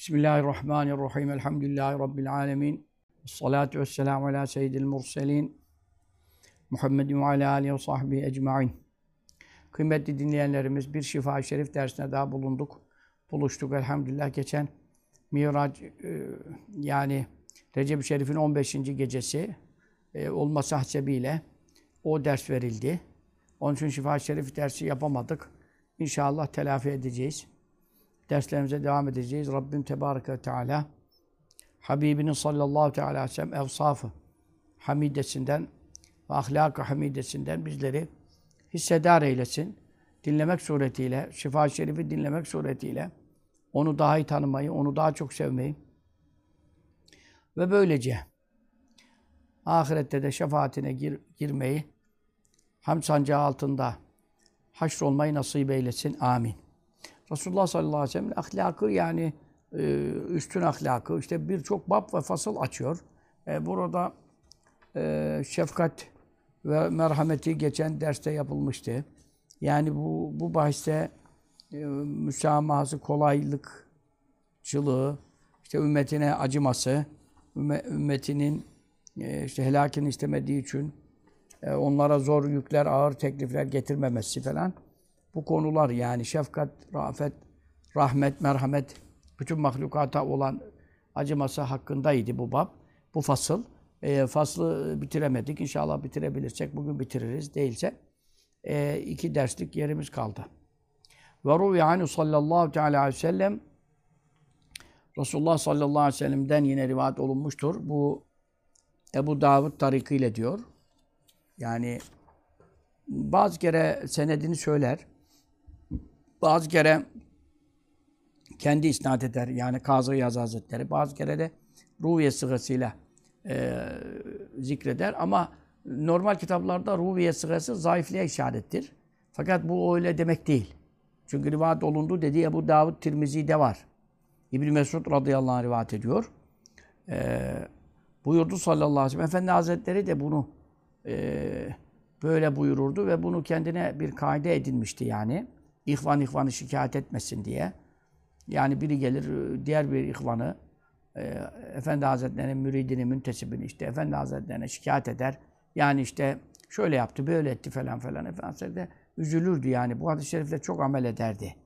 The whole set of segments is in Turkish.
Bismillahirrahmanirrahim. Elhamdülillahi Rabbil alemin. Salatu vesselamu ala seyyidil murselin. Muhammedin ve ala alihi ve sahbihi ecma'in. Kıymetli dinleyenlerimiz bir şifa şerif dersine daha bulunduk. Buluştuk elhamdülillah. Geçen Mirac e, yani Recep-i Şerif'in 15. gecesi e, olması hasebiyle o ders verildi. Onun için şifa şerif dersi yapamadık. İnşallah telafi edeceğiz derslerimize devam edeceğiz. Rabbim Tebareke ve Teala Habibinin sallallahu teala aleyhi ve sellem evsafı hamidesinden ve ahlak-ı hamidesinden bizleri hissedar eylesin. Dinlemek suretiyle, şifa şerifi dinlemek suretiyle onu daha iyi tanımayı, onu daha çok sevmeyi ve böylece ahirette de şefaatine gir, girmeyi ham sancağı altında haşr olmayı nasip eylesin. Amin. Resulullah sallallahu aleyhi ve sellem ahlakı yani e, üstün ahlakı işte birçok bab ve fasıl açıyor. E, burada e, şefkat ve merhameti geçen derste yapılmıştı. Yani bu bu bahiste müsamahası, kolaylıkçılığı, işte ümmetine acıması, ümmetinin işte helakini istemediği için onlara zor yükler, ağır teklifler getirmemesi falan. Bu konular yani şefkat, rafet, rahmet, merhamet, bütün mahlukata olan acıması hakkındaydı bu bab, bu fasıl. E, faslı bitiremedik. İnşallah bitirebilirsek bugün bitiririz. Değilse e, iki derslik yerimiz kaldı. Ve ruvi anhu sallallahu teala aleyhi ve sellem Resulullah sallallahu aleyhi ve sellem'den yine rivayet olunmuştur. Bu Ebu Davud tarikiyle diyor. Yani bazı kere senedini söyler. Bazı kere kendi isnat eder. Yani Kazı Yaz Hazretleri. Bazı kere de Ruviye sırasıyla e, zikreder. Ama normal kitaplarda Ruviye sırası zayıflığa işarettir. Fakat bu öyle demek değil. Çünkü rivayet olundu dediği Ebu Davud Tirmizi'de var. İbn Mesud radıyallahu anh rivayet ediyor. E, buyurdu sallallahu aleyhi ve sellem. Efendi Hazretleri de bunu e, böyle buyururdu ve bunu kendine bir kaide edinmişti yani. İhvan ihvanı şikayet etmesin diye. Yani biri gelir, diğer bir ihvanı, e, Efendi Hazretleri'nin müridini, müntesibini işte Efendi Hazretlerine şikayet eder. Yani işte şöyle yaptı, böyle etti falan falan. Efendi Hazretleri üzülürdü yani. Bu hadis-i şerifle çok amel ederdi.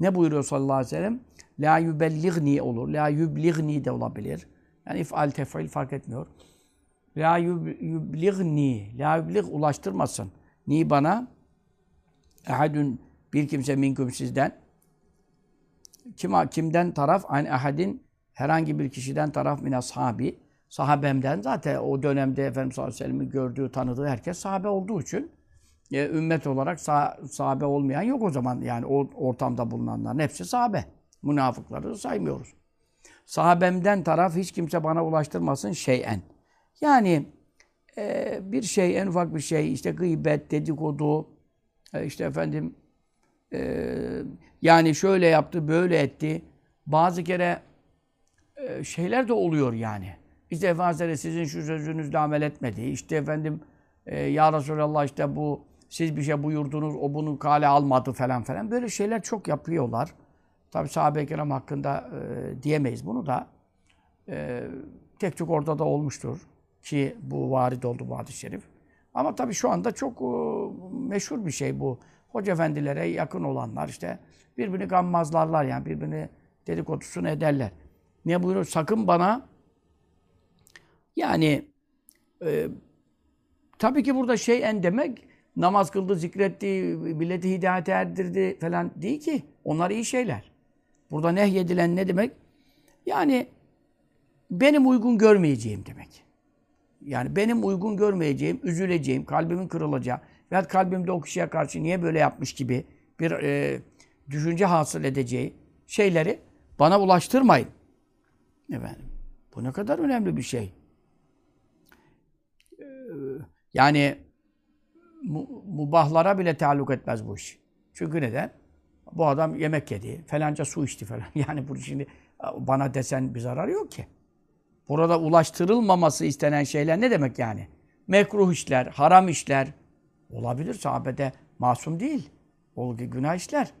Ne buyuruyor sallallahu aleyhi ve sellem? La yubelligni olur. La yubligni de olabilir. Yani ifal tefil fark etmiyor. La yubligni. La yublig ulaştırmasın. Ni bana? Ehadun bir kimse minkum sizden kim kimden taraf? Aynı ahadin herhangi bir kişiden taraf min ashabi. Sahabemden zaten o dönemde Efendimiz sallallahu aleyhi ve gördüğü, tanıdığı herkes sahabe olduğu için e, ümmet olarak sah sahabe olmayan yok o zaman. Yani o ortamda bulunanların hepsi sahabe. Münafıkları saymıyoruz. Sahabemden taraf hiç kimse bana ulaştırmasın şeyen. Yani e, bir şey, en ufak bir şey, işte gıybet, dedikodu, e, işte efendim e, yani şöyle yaptı, böyle etti. Bazı kere e, şeyler de oluyor yani. İşte Efendimiz sizin şu sözünüzle amel etmedi. İşte efendim e, Ya Resulallah işte bu siz bir şey buyurdunuz, o bunu kale almadı falan falan. Böyle şeyler çok yapıyorlar. Tabi sahabe-i kiram hakkında e, diyemeyiz bunu da. E, tek çok orada da olmuştur. Ki bu varid oldu bu hadis-i şerif. Ama tabii şu anda çok e, meşhur bir şey bu. Hoca efendilere yakın olanlar işte birbirini gammazlarlar yani birbirini dedikodusunu ederler. Ne buyuruyor? Sakın bana yani e, tabii ki burada şey en demek namaz kıldı, zikretti, milleti hidayete erdirdi falan değil ki. Onlar iyi şeyler. Burada nehyedilen ne demek? Yani benim uygun görmeyeceğim demek. Yani benim uygun görmeyeceğim, üzüleceğim, kalbimin kırılacağı veya kalbimde o kişiye karşı niye böyle yapmış gibi bir e, düşünce hasıl edeceği şeyleri bana ulaştırmayın. Efendim, bu ne kadar önemli bir şey. Ee, yani mu, mubahlara bile taalluk etmez bu iş. Çünkü neden? Bu adam yemek yedi, falanca su içti falan. Yani bu şimdi bana desen bir zarar yok ki. Burada ulaştırılmaması istenen şeyler ne demek yani? Mekruh işler, haram işler olabilir. Sahabede masum değil. O günah işler.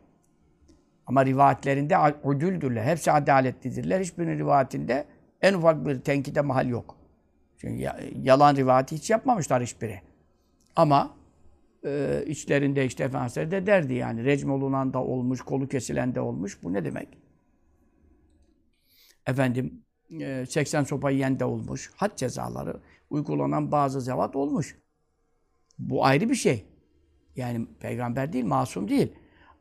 Ama rivayetlerinde udüldürler. Hepsi adaletlidirler. Hiçbirinin rivayetinde en ufak bir tenkide mahal yok. Çünkü ya- yalan rivayeti hiç yapmamışlar hiçbiri. Ama e, içlerinde işte Efendimiz de derdi yani. Recm olunan da olmuş, kolu kesilen de olmuş. Bu ne demek? Efendim e, 80 sopa yiyen de olmuş. Had cezaları uygulanan bazı zevat olmuş. Bu ayrı bir şey. Yani peygamber değil, masum değil.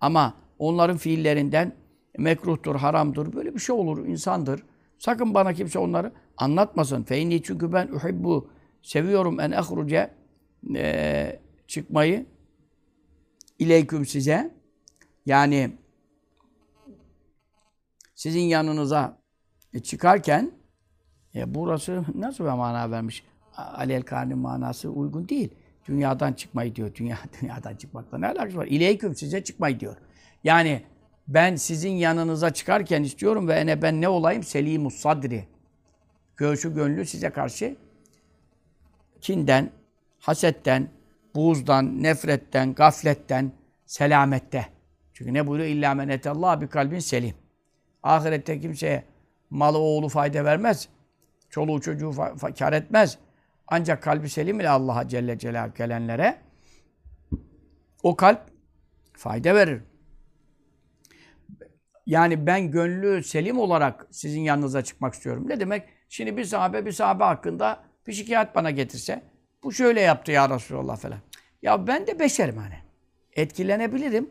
Ama onların fiillerinden mekruhtur, haramdır, böyle bir şey olur, insandır. Sakın bana kimse onları anlatmasın. Feyni çünkü ben uhibbu, seviyorum en ehruce, e, çıkmayı ileyküm size. Yani sizin yanınıza e, çıkarken e, burası nasıl bir mana vermiş? Alel Karni manası uygun değil. Dünyadan çıkmayı diyor. Dünya dünyadan çıkmakla ne alakası var? İleyküm size çıkmayı diyor. Yani ben sizin yanınıza çıkarken istiyorum ve ene ben ne olayım? Selimus sadri. Göğsü gönlü size karşı kinden, hasetten, buğzdan, nefretten, gafletten, selamette. Çünkü ne buyuruyor? İlla men etallah bir kalbin selim. Ahirette kimseye malı oğlu fayda vermez. Çoluğu çocuğu kar etmez. Ancak kalbi selim ile Allah'a Celle Celaluhu gelenlere o kalp fayda verir. Yani ben gönlü selim olarak sizin yanınıza çıkmak istiyorum. Ne demek? Şimdi bir sahabe bir sahabe hakkında bir şikayet bana getirse bu şöyle yaptı ya Resulallah falan. Ya ben de beşerim hani. Etkilenebilirim.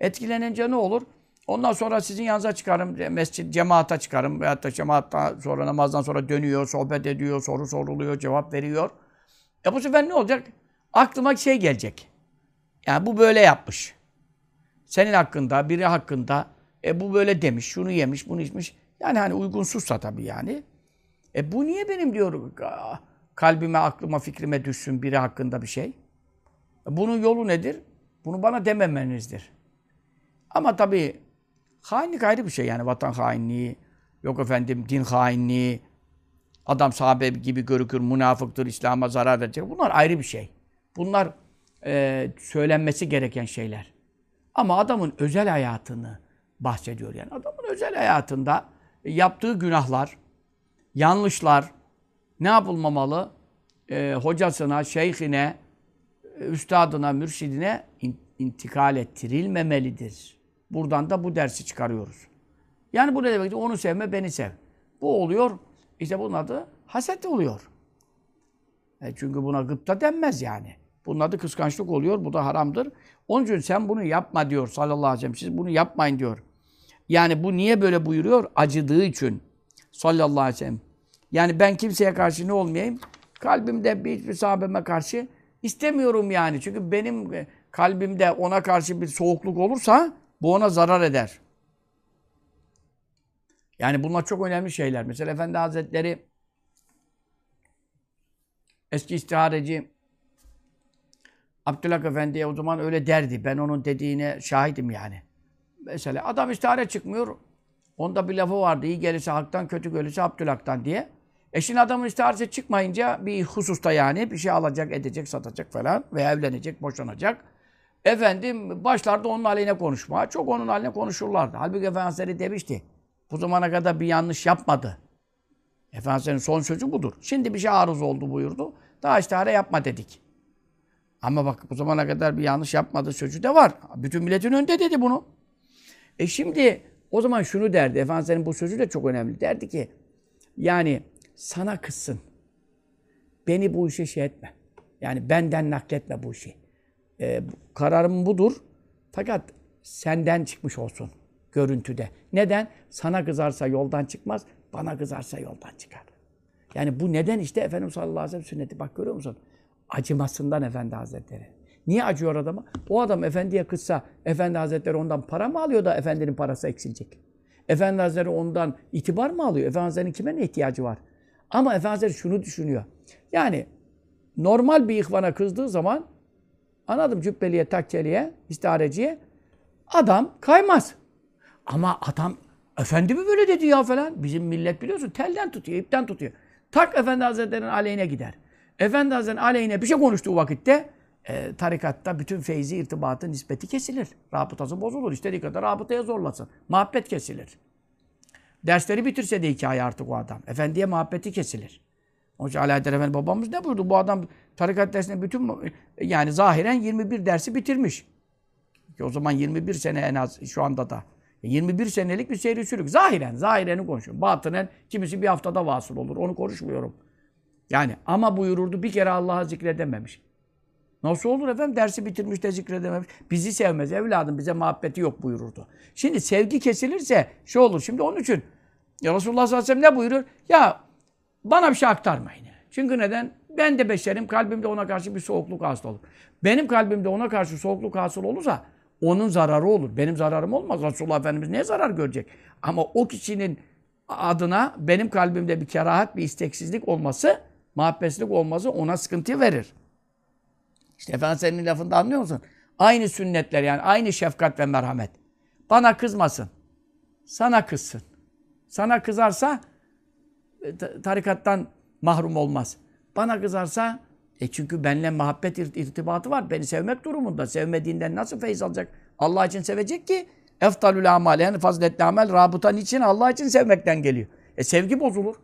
Etkilenince ne olur? Ondan sonra sizin yanınıza çıkarım, mescid, cemaata çıkarım. Veyahut da cemaatta sonra namazdan sonra dönüyor, sohbet ediyor, soru soruluyor, cevap veriyor. E bu sefer ne olacak? Aklıma şey gelecek. Yani bu böyle yapmış. Senin hakkında, biri hakkında e bu böyle demiş, şunu yemiş, bunu içmiş. Yani hani uygunsuzsa tabii yani. E bu niye benim diyor kalbime, aklıma, fikrime düşsün biri hakkında bir şey? E bunun yolu nedir? Bunu bana dememenizdir. Ama tabii hainlik ayrı bir şey yani vatan hainliği, yok efendim din hainliği, adam sahabe gibi görükür, münafıktır, İslam'a zarar verecek. Bunlar ayrı bir şey. Bunlar e, söylenmesi gereken şeyler. Ama adamın özel hayatını bahsediyor yani. Adamın özel hayatında yaptığı günahlar, yanlışlar ne yapılmamalı? E, hocasına, şeyhine, üstadına, mürşidine in- intikal ettirilmemelidir. Buradan da bu dersi çıkarıyoruz. Yani bu ne demek? Onu sevme, beni sev. Bu oluyor. İşte bunun adı haset oluyor. E çünkü buna gıpta denmez yani. Bunun adı kıskançlık oluyor. Bu da haramdır. Onun için sen bunu yapma diyor sallallahu aleyhi ve sellem. Siz bunu yapmayın diyor. Yani bu niye böyle buyuruyor? Acıdığı için sallallahu aleyhi ve sellem. Yani ben kimseye karşı ne olmayayım? Kalbimde bir, bir sahabeme karşı istemiyorum yani. Çünkü benim e, kalbimde ona karşı bir soğukluk olursa bu ona zarar eder. Yani bunlar çok önemli şeyler. Mesela Efendi Hazretleri eski istihareci Abdülhak Efendi'ye o zaman öyle derdi. Ben onun dediğine şahidim yani. Mesela adam istihare çıkmıyor. Onda bir lafı vardı. İyi gelirse haktan, kötü gelirse Abdülhak'tan diye. E şimdi adamın istiharesi çıkmayınca bir hususta yani bir şey alacak, edecek, satacak falan veya evlenecek, boşanacak. Efendim başlarda onun aleyhine konuşmaya. Çok onun aleyhine konuşurlardı. Halbuki Efendimiz demişti. Bu zamana kadar bir yanlış yapmadı. Efendimiz'in son sözü budur. Şimdi bir şey arız oldu buyurdu. Daha istihare yapma dedik. Ama bak bu zamana kadar bir yanlış yapmadığı sözü de var. Bütün milletin önünde dedi bunu. E şimdi o zaman şunu derdi. Efendimiz'in bu sözü de çok önemli. Derdi ki yani sana kızsın. Beni bu işe şey etme. Yani benden nakletme bu işi. E, kararım budur. Fakat senden çıkmış olsun görüntüde. Neden? Sana kızarsa yoldan çıkmaz, bana kızarsa yoldan çıkar. Yani bu neden işte Efendimiz sallallahu aleyhi ve sellem sünneti. Bak görüyor musun? Acımasından Efendi Hazretleri. Niye acıyor adama? O adam Efendi'ye kızsa, Efendi Hazretleri ondan para mı alıyor da Efendinin parası eksilecek? Efendi Hazretleri ondan itibar mı alıyor? Efendi Hazretleri'nin kime ne ihtiyacı var? Ama Efendi Hazretleri şunu düşünüyor. Yani normal bir ihvana kızdığı zaman anladım cübbeliye, takkeliye, istihareciye adam kaymaz. Ama adam efendi mi böyle dedi ya falan. Bizim millet biliyorsun telden tutuyor, ipten tutuyor. Tak Efendi Hazretleri'nin aleyhine gider. Efendi Hazretleri'nin aleyhine bir şey konuştuğu vakitte e, tarikatta bütün feyzi irtibatı nispeti kesilir. Rabıtası bozulur. İstediği kadar rabıtaya zorlasın. Muhabbet kesilir. Dersleri bitirse de hikaye artık o adam. Efendiye muhabbeti kesilir. İçin Alaeddin Efendi babamız ne buyurdu? Bu adam tarikat dersine bütün yani zahiren 21 dersi bitirmiş. Ki o zaman 21 sene en az şu anda da. 21 senelik bir seyri sürük. Zahiren, zahireni konuşuyorum. Batınen kimisi bir haftada vasıl olur. Onu konuşmuyorum. Yani ama buyururdu bir kere Allah'ı zikredememiş. Nasıl olur efendim? Dersi bitirmiş de zikredememiş. Bizi sevmez evladım bize muhabbeti yok buyururdu. Şimdi sevgi kesilirse şu olur. Şimdi onun için ya Resulullah sallallahu aleyhi ve sellem ne buyurur? Ya bana bir şey aktarmayın. Çünkü neden? Ben de beşerim. Kalbimde ona karşı bir soğukluk hasıl olur. Benim kalbimde ona karşı soğukluk hasıl olursa onun zararı olur. Benim zararım olmaz. Resulullah Efendimiz ne zarar görecek? Ama o kişinin adına benim kalbimde bir kerahat, bir isteksizlik olması, muhabbetsizlik olması ona sıkıntı verir. İşte Efendimiz senin lafında anlıyor musun? Aynı sünnetler yani aynı şefkat ve merhamet. Bana kızmasın. Sana kızsın. Sana kızarsa tarikattan mahrum olmaz. Bana kızarsa e çünkü benimle muhabbet irtibatı var. Beni sevmek durumunda. Sevmediğinden nasıl feyiz alacak? Allah için sevecek ki eftalül amel yani faziletli amel rabıtan için Allah için sevmekten geliyor. E sevgi bozulur.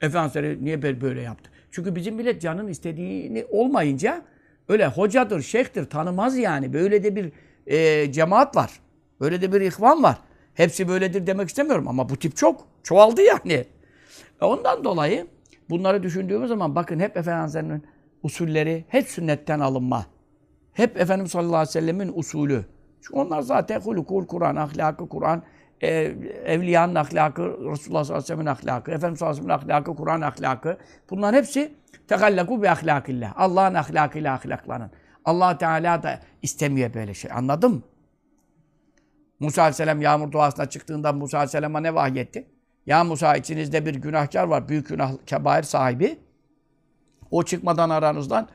Efendimiz niye böyle yaptı? Çünkü bizim millet canın istediğini olmayınca öyle hocadır, şeyhtir tanımaz yani. Böyle de bir e, cemaat var. Böyle de bir ihvan var. Hepsi böyledir demek istemiyorum ama bu tip çok. Çoğaldı yani. E ondan dolayı bunları düşündüğümüz zaman bakın hep Efendimiz'in usulleri hep sünnetten alınma. Hep Efendimiz sallallahu aleyhi ve sellemin usulü. Çünkü onlar zaten hulukul Kur'an, ahlakı Kur'an, e, evliyanın ahlakı, Resulullah sallallahu aleyhi ve sellem'in ahlakı, Efendimiz sallallahu aleyhi ve sellem'in ahlakı, Kur'an ahlakı. Bunların hepsi tekallaku bi ahlakillah. Allah'ın ahlakıyla ahlaklanın. Allah Teala da istemiyor böyle şey. Anladın mı? Musa aleyhisselam yağmur duasına çıktığında Musa aleyhisselama ne vahyetti? Ya Musa içinizde bir günahkar var, büyük günah, kebair sahibi. O çıkmadan aranızdan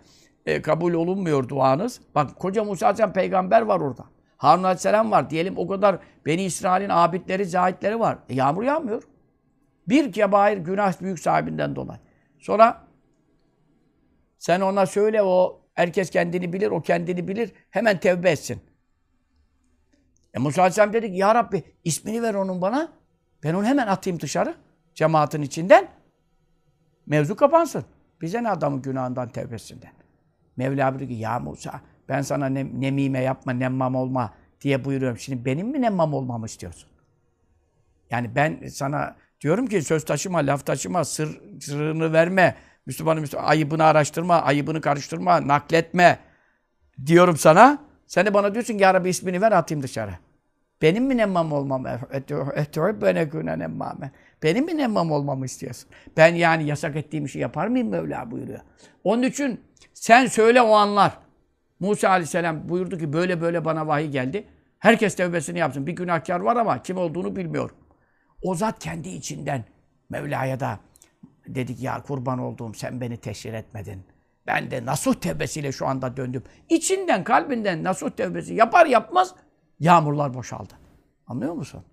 e, kabul olunmuyor duanız. Bak koca Musa Aleyhisselam peygamber var orada. Harun Aleyhisselam var. Diyelim o kadar Beni İsrail'in abidleri, zahitleri var. E, yağmur yağmıyor. Bir kebair günah büyük sahibinden dolayı. Sonra sen ona söyle o herkes kendini bilir, o kendini bilir. Hemen tevbe etsin. E Musa Aleyhisselam dedi ki ya Rabbi ismini ver onun bana. Ben onu hemen atayım dışarı. Cemaatin içinden. Mevzu kapansın. Bize ne adamın günahından tevbesinden. Mevla buyuruyor ki ya Musa ben sana ne, nemime yapma, nemmam olma diye buyuruyorum. Şimdi benim mi nemmam olmamı istiyorsun? Yani ben sana diyorum ki söz taşıma, laf taşıma, sır, sırrını verme, Müslümanın Müslüman, ayıbını araştırma, ayıbını karıştırma, nakletme diyorum sana. Sen de bana diyorsun ki ya Rabbi ismini ver atayım dışarı. Benim mi nemmam olmam? Benim mi nemmam olmamı istiyorsun? Ben yani yasak ettiğim işi yapar mıyım Mevla buyuruyor. Onun için sen söyle o anlar. Musa aleyhisselam buyurdu ki böyle böyle bana vahiy geldi. Herkes tevbesini yapsın. Bir günahkar var ama kim olduğunu bilmiyorum. O zat kendi içinden Mevla'ya da dedik ya kurban olduğum sen beni teşhir etmedin. Ben de nasuh tevbesiyle şu anda döndüm. İçinden, kalbinden nasuh tevbesi yapar yapmaz yağmurlar boşaldı. Anlıyor musun?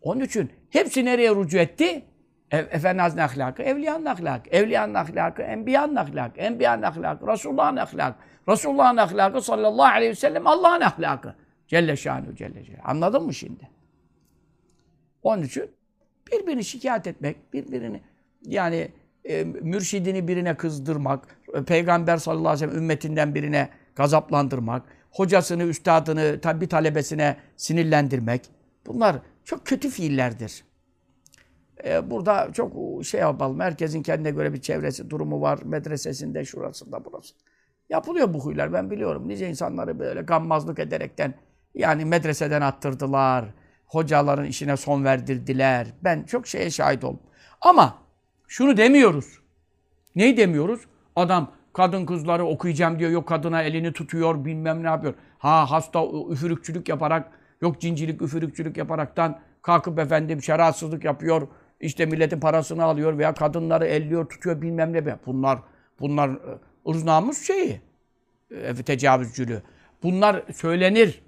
Onun için hepsi nereye rücu etti? E, Efendimiz'in ahlakı, evliyanın ahlakı, evliyanın ahlakı, enbiyanın ahlakı, enbiyanın ahlakı, Resulullah'ın ahlakı, Resulullah'ın ahlakı sallallahu aleyhi ve sellem Allah'ın ahlakı. Celle şanu celle celle. Anladın mı şimdi? Onun için birbirini şikayet etmek, birbirini yani e, mürşidini birine kızdırmak, Peygamber sallallahu aleyhi ve sellem ümmetinden birine gazaplandırmak, hocasını, üstadını, bir talebesine sinirlendirmek. Bunlar çok kötü fiillerdir. Ee, burada çok şey yapalım. Herkesin kendine göre bir çevresi, durumu var. Medresesinde, şurasında, burası. Yapılıyor bu huylar. Ben biliyorum. Nice insanları böyle gammazlık ederekten yani medreseden attırdılar. Hocaların işine son verdirdiler. Ben çok şeye şahit oldum. Ama şunu demiyoruz. Neyi demiyoruz? Adam kadın kızları okuyacağım diyor. Yok kadına elini tutuyor bilmem ne yapıyor. Ha hasta üfürükçülük yaparak yok cincilik üfürükçülük yaparaktan kalkıp efendim şeratsızlık yapıyor. İşte milletin parasını alıyor veya kadınları elliyor, tutuyor bilmem ne. Bunlar bunlar e, ırz namus şeyi. E, tecavüzcülüğü. Bunlar söylenir.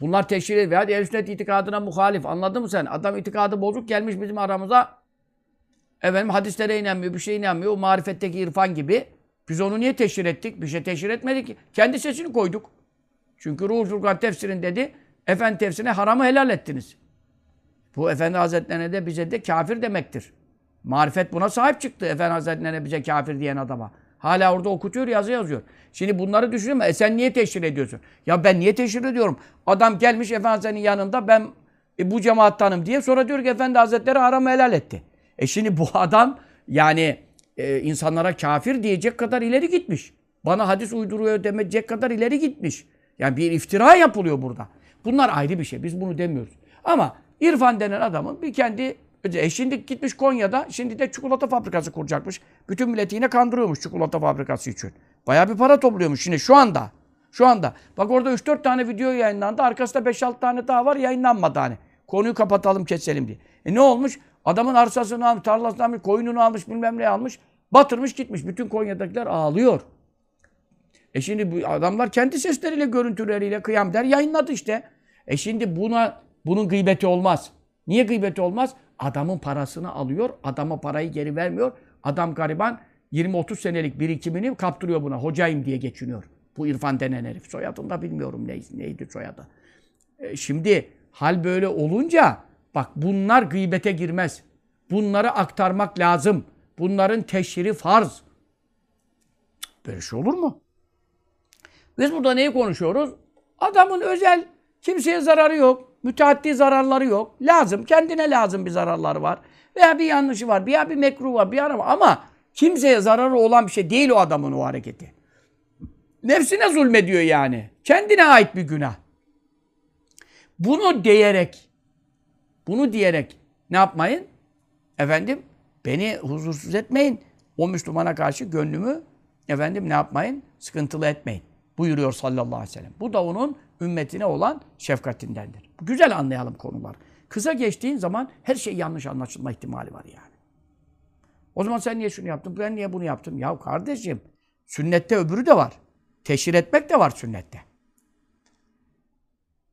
Bunlar teşhir edilir. Veya ehl sünnet itikadına muhalif. Anladın mı sen? Adam itikadı bozuk gelmiş bizim aramıza. Efendim hadislere inanmıyor, bir şey inanmıyor. O marifetteki irfan gibi. Biz onu niye teşhir ettik? Bir şey teşhir etmedik ki. Kendi sesini koyduk. Çünkü Ruhul Furkan tefsirin dedi. Efendi tefsirine haramı helal ettiniz. Bu Efendi Hazretlerine de bize de kafir demektir. Marifet buna sahip çıktı. Efendi Hazretlerine bize kafir diyen adama. Hala orada okutuyor, yazı yazıyor. Şimdi bunları düşünme. E sen niye teşhir ediyorsun? Ya ben niye teşhir ediyorum? Adam gelmiş Efendi Hazretleri'nin yanında ben e, bu cemaattanım diye. Sonra diyor ki Efendi Hazretleri haramı helal etti. E şimdi bu adam yani e, insanlara kafir diyecek kadar ileri gitmiş. Bana hadis uyduruyor demeyecek kadar ileri gitmiş. Yani bir iftira yapılıyor burada. Bunlar ayrı bir şey. Biz bunu demiyoruz. Ama İrfan denen adamın bir kendi e şimdi gitmiş Konya'da şimdi de çikolata fabrikası kuracakmış. Bütün milleti yine kandırıyormuş çikolata fabrikası için. Bayağı bir para topluyormuş şimdi şu anda. Şu anda. Bak orada 3-4 tane video yayınlandı. Arkasında 5-6 tane daha var yayınlanmadı hani. Konuyu kapatalım keselim diye. E ne olmuş? Adamın arsasını almış, tarlasını almış, koyununu almış, bilmem ne almış. Batırmış gitmiş. Bütün Konya'dakiler ağlıyor. E şimdi bu adamlar kendi sesleriyle, görüntüleriyle kıyam der yayınladı işte. E şimdi buna bunun gıybeti olmaz. Niye gıybeti olmaz? Adamın parasını alıyor, adama parayı geri vermiyor. Adam gariban 20-30 senelik birikimini kaptırıyor buna. Hocayım diye geçiniyor. Bu İrfan denen herif. Soyadını da bilmiyorum neydi, neydi soyadı. E şimdi hal böyle olunca bak bunlar gıybete girmez. Bunları aktarmak lazım. Bunların teşhiri farz. Böyle şey olur mu? Biz burada neyi konuşuyoruz? Adamın özel, kimseye zararı yok. Müteaddi zararları yok. Lazım, kendine lazım bir zararları var. Veya bir yanlışı var, veya bir mekruh var, bir arama. Ama kimseye zararı olan bir şey değil o adamın o hareketi. Nefsine zulmediyor yani. Kendine ait bir günah. Bunu diyerek, bunu diyerek ne yapmayın? Efendim, beni huzursuz etmeyin. O Müslümana karşı gönlümü, efendim ne yapmayın? Sıkıntılı etmeyin. Buyuruyor sallallahu aleyhi ve sellem. Bu da onun ümmetine olan şefkatindendir. Güzel anlayalım konular. Kısa geçtiğin zaman her şey yanlış anlaşılma ihtimali var yani. O zaman sen niye şunu yaptın, ben niye bunu yaptım? Ya kardeşim, sünnette öbürü de var. Teşhir etmek de var sünnette.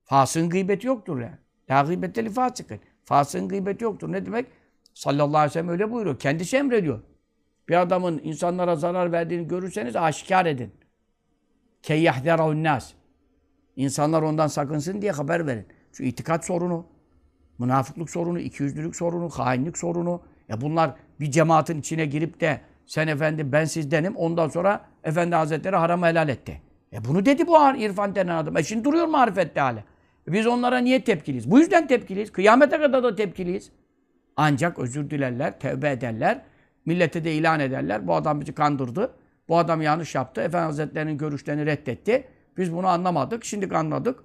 Fasığın gıybeti yoktur yani. La gıybette li fasıkın. Fasığın gıybeti yoktur. Ne demek? Sallallahu aleyhi ve sellem öyle buyuruyor. Kendisi emrediyor. Bir adamın insanlara zarar verdiğini görürseniz aşikar edin. Keyyahderahun nas. İnsanlar ondan sakınsın diye haber verin. Şu itikat sorunu, münafıklık sorunu, ikiyüzlülük sorunu, hainlik sorunu. Ya bunlar bir cemaatin içine girip de sen efendim ben sizdenim ondan sonra Efendi Hazretleri haramı helal etti. E bunu dedi bu İrfan denen adam. E şimdi duruyor marifette hali. Biz onlara niye tepkiliyiz? Bu yüzden tepkiliyiz. Kıyamete kadar da tepkiliyiz. Ancak özür dilerler, tevbe ederler. Millete de ilan ederler. Bu adam bizi kandırdı. Bu adam yanlış yaptı. Efendi Hazretleri'nin görüşlerini reddetti. Biz bunu anlamadık. Şimdi anladık.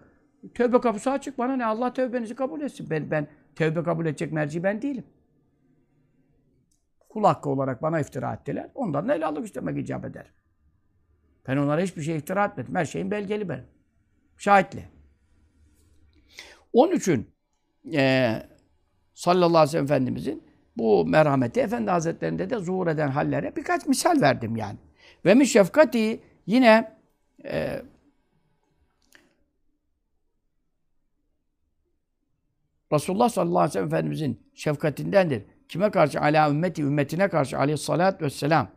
Tövbe kapısı açık. Bana ne? Allah tövbenizi kabul etsin. Ben, ben tövbe kabul edecek merci ben değilim. Kul hakkı olarak bana iftira ettiler. Ondan da helallik istemek icap eder. Ben onlara hiçbir şey iftira etmedim. Her şeyin belgeli benim. Şahitli. Onun için e, sallallahu aleyhi ve sellem Efendimizin bu merhameti Efendi Hazretlerinde de zuhur eden hallere birkaç misal verdim yani. Ve mi şefkati yine e, Resulullah sallallahu aleyhi ve sellem Efendimizin şefkatindendir. Kime karşı? Ala ümmeti, ümmetine karşı aleyhissalatü vesselam.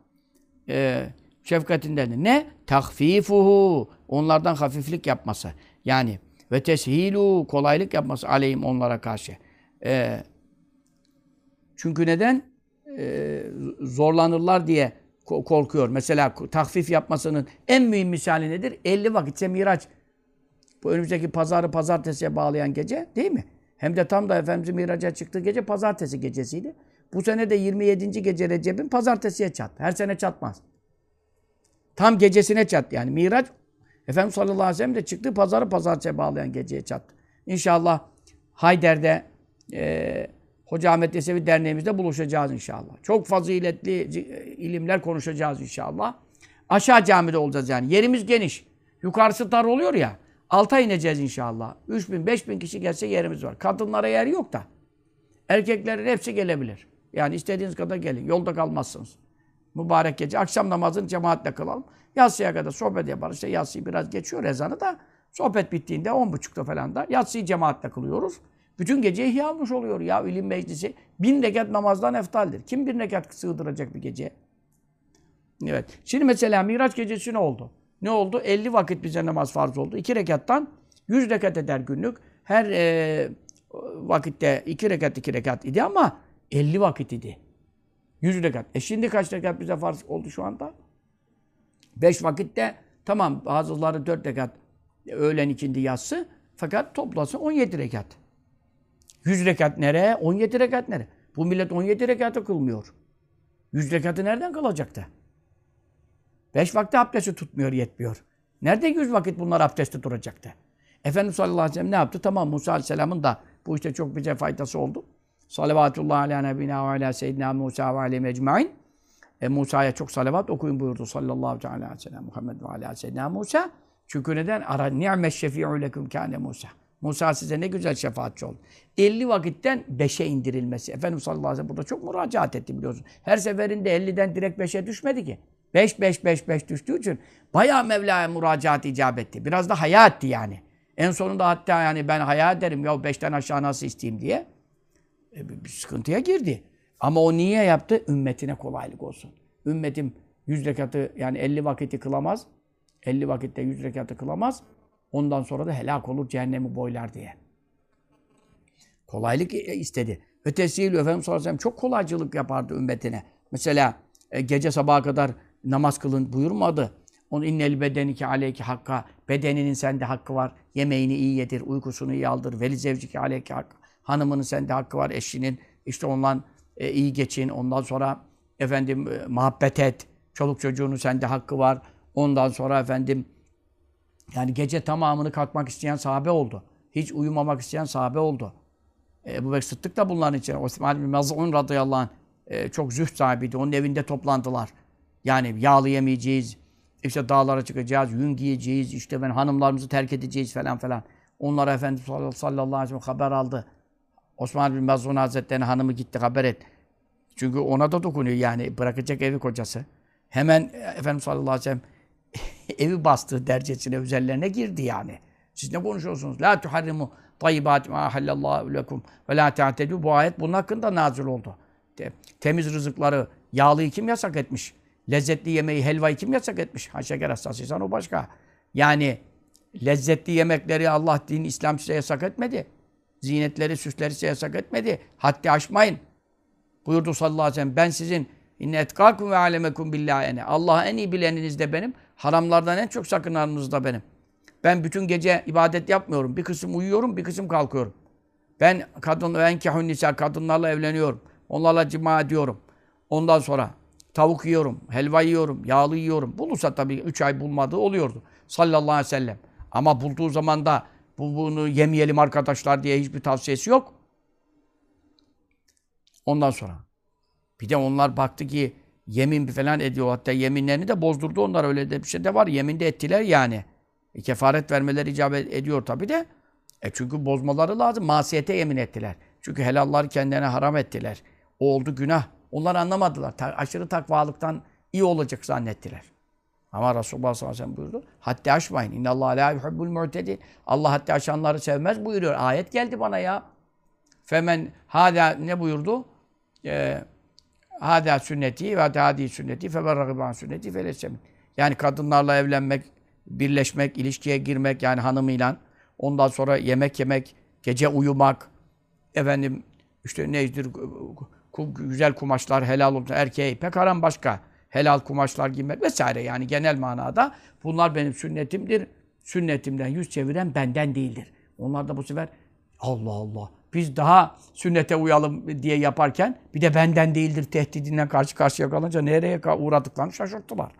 E, şefkatindendir. Ne? Takfifuhu. Onlardan hafiflik yapması. Yani ve teshilu kolaylık yapması aleyhim onlara karşı. E, çünkü neden? E, zorlanırlar diye korkuyor. Mesela takfif yapmasının en mühim misali nedir? 50 vakitse Miraç. Bu önümüzdeki pazarı pazartesiye bağlayan gece değil mi? Hem de tam da Efendimiz'in Miraç'a çıktığı gece pazartesi gecesiydi. Bu sene de 27. gece Recep'in pazartesiye çattı. Her sene çatmaz. Tam gecesine çattı yani. Miraç Efendimiz sallallahu aleyhi ve sellem de çıktığı pazarı pazartesiye bağlayan geceye çattı. İnşallah Hayder'de e, Hoca Ahmet Yesevi Derneğimizde buluşacağız inşallah. Çok faziletli ilimler konuşacağız inşallah. Aşağı camide olacağız yani. Yerimiz geniş. Yukarısı dar oluyor ya. Alta ineceğiz inşallah. 3 bin, 5 bin kişi gelse yerimiz var. Kadınlara yer yok da. Erkeklerin hepsi gelebilir. Yani istediğiniz kadar gelin. Yolda kalmazsınız. Mübarek gece. Akşam namazını cemaatle kılalım. Yatsıya kadar sohbet yaparız. İşte yatsıyı biraz geçiyor ezanı da. Sohbet bittiğinde 10.30'da falan da yatsıyı cemaatle kılıyoruz. Bütün gece ihya olmuş oluyor ya ilim meclisi. Bin rekat namazdan eftaldir. Kim bir rekat sığdıracak bir gece? Evet. Şimdi mesela Miraç gecesi ne oldu? Ne oldu? 50 vakit bize namaz farz oldu. 2 rekattan 100 rekat eder günlük. Her e, vakitte 2 rekat 2 rekat idi ama 50 vakit idi. 100 rekat. E şimdi kaç rekat bize farz oldu şu anda? 5 vakitte tamam bazıları 4 rekat öğlen ikindi yatsı fakat toplası 17 rekat. 100 rekat nereye? 17 rekat nereye? Bu millet 17 rekatı kılmıyor. 100 rekatı nereden kılacaktı? 5 vakti abdesti tutmuyor, yetmiyor. Nerede 100 vakit bunlar abdesti duracaktı? Efendimiz sallallahu aleyhi ve sellem ne yaptı? Tamam Musa aleyhisselamın da bu işte çok bize faydası oldu. Salavatullah ala nebina ve ala seyyidina Musa ve aleyhi ecmain. E, Musa'ya çok salavat okuyun buyurdu sallallahu aleyhi ve sellem Muhammed ve ala seyyidina Musa. Çünkü neden? Ara ni'me şefi'u lekum kâne Musa. Musa size ne güzel şefaatçi oldu. 50 vakitten 5'e indirilmesi. Efendimiz sallallahu aleyhi ve sellem burada çok müracaat etti biliyorsun. Her seferinde 50'den direkt 5'e düşmedi ki. 5 5 5 5 düştüğü için bayağı Mevla'ya müracaat icap etti. Biraz da haya etti yani. En sonunda hatta yani ben haya ederim ya 5'ten aşağı nasıl isteyeyim diye e, bir sıkıntıya girdi. Ama o niye yaptı? Ümmetine kolaylık olsun. Ümmetim 100 rekatı yani 50 vakiti kılamaz. 50 vakitte 100 rekatı kılamaz. Ondan sonra da helak olur cehennemi boylar diye. Kolaylık istedi. Tesihil Efendimiz sallallahu çok kolaycılık yapardı ümmetine. Mesela e, gece sabaha kadar namaz kılın buyurmadı. Onun innel bedeniki aleyki hakka. Bedeninin sende hakkı var. Yemeğini iyi yedir, uykusunu iyi aldır. Veli zevciki aleyki hakka. Hanımının sende hakkı var, eşinin. işte ondan e, iyi geçin. Ondan sonra efendim e, muhabbet et. Çoluk çocuğunun sende hakkı var. Ondan sonra efendim yani gece tamamını kalkmak isteyen sahabe oldu. Hiç uyumamak isteyen sahabe oldu. Ebu Bekir Sıddık da bunların içinde. Osman bin Maz'un radıyallahu anh e, çok zühd sahibiydi. Onun evinde toplandılar. Yani yağlı yemeyeceğiz, işte dağlara çıkacağız, yün giyeceğiz, işte ben hanımlarımızı terk edeceğiz falan falan. Onlara Efendimiz sallallahu aleyhi ve sellem haber aldı. Osman bin Maz'un Hazretleri'nin hanımı gitti haber et. Çünkü ona da dokunuyor yani bırakacak evi kocası. Hemen Efendimiz sallallahu aleyhi ve sellem evi bastığı dercesine, üzerlerine girdi yani. Siz ne konuşuyorsunuz? La tuharrimu tayyibat ma halallahu lekum ve la ta'tedu. Bu ayet bunun hakkında nazil oldu. Temiz rızıkları, yağlıyı kim yasak etmiş? Lezzetli yemeği, helvayı kim yasak etmiş? Ha şeker hastasıysan o başka. Yani lezzetli yemekleri Allah din, İslam size yasak etmedi. Zinetleri, süsleri size yasak etmedi. Haddi aşmayın. Buyurdu sallallahu aleyhi ve sellem. Ben sizin inne etkakum ve alemekum billahi ene. Allah'ı en iyi bileniniz de benim. Haramlardan en çok sakınanınız da benim. Ben bütün gece ibadet yapmıyorum. Bir kısım uyuyorum, bir kısım kalkıyorum. Ben kadın enkehun nisa kadınlarla evleniyorum. Onlarla cima ediyorum. Ondan sonra tavuk yiyorum, helva yiyorum, yağlı yiyorum. Bulursa tabii üç ay bulmadığı oluyordu. Sallallahu aleyhi ve sellem. Ama bulduğu zaman da bu, bunu yemeyelim arkadaşlar diye hiçbir tavsiyesi yok. Ondan sonra. Bir de onlar baktı ki yemin falan ediyor. Hatta yeminlerini de bozdurdu onlar. Öyle de bir şey de var. Yemin de ettiler yani. E, kefaret vermeleri icap ediyor tabii de. E çünkü bozmaları lazım. Masiyete yemin ettiler. Çünkü helallar kendilerine haram ettiler. O oldu günah. Onlar anlamadılar. Ta aşırı takvalıktan iyi olacak zannettiler. Ama Resulullah sallallahu aleyhi ve sellem buyurdu. Haddi aşmayın. İnna Allah la yuhibbul mu'tedin. Allah haddi aşanları sevmez buyuruyor. Ayet geldi bana ya. Femen hada ne buyurdu? Ee, hada sünneti ve hadi sünneti feberragiban sünneti felesemin. Yani kadınlarla evlenmek, birleşmek, ilişkiye girmek yani hanımıyla ondan sonra yemek yemek, gece uyumak, efendim işte nedir güzel kumaşlar helal olsun erkeğe pek haram başka helal kumaşlar giymek vesaire yani genel manada bunlar benim sünnetimdir. Sünnetimden yüz çeviren benden değildir. Onlar da bu sefer Allah Allah biz daha sünnete uyalım diye yaparken bir de benden değildir tehdidinden karşı karşıya kalınca nereye uğradıklarını şaşırttılar.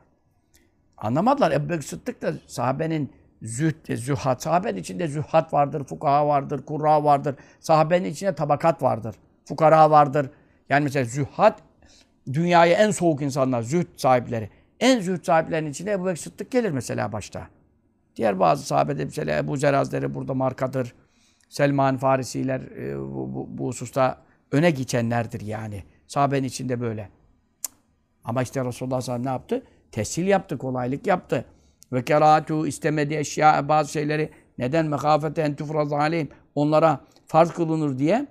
Anlamadılar. Ebu Bekir Sıddık da sahabenin zühd, zühhat. Sahabenin içinde zühhat vardır, fukaha vardır, kurra vardır. Sahabenin içinde tabakat vardır. Fukara vardır. Yani mesela zühhat dünyaya en soğuk insanlar, zühd sahipleri. En zühd sahiplerinin içinde Ebu Bekir Sıddık gelir mesela başta. Diğer bazı sahabede mesela Ebu Zer Hazretleri burada markadır. Selman Farisiler e, bu, bu, bu hususta öne geçenlerdir yani. Sahabenin içinde böyle. Ama işte Resulullah sallallahu ne yaptı? Tessil yaptı, kolaylık yaptı. Ve keratu istemediği eşya bazı şeyleri neden mekafete en tufraz aleyhim onlara farz kılınır diye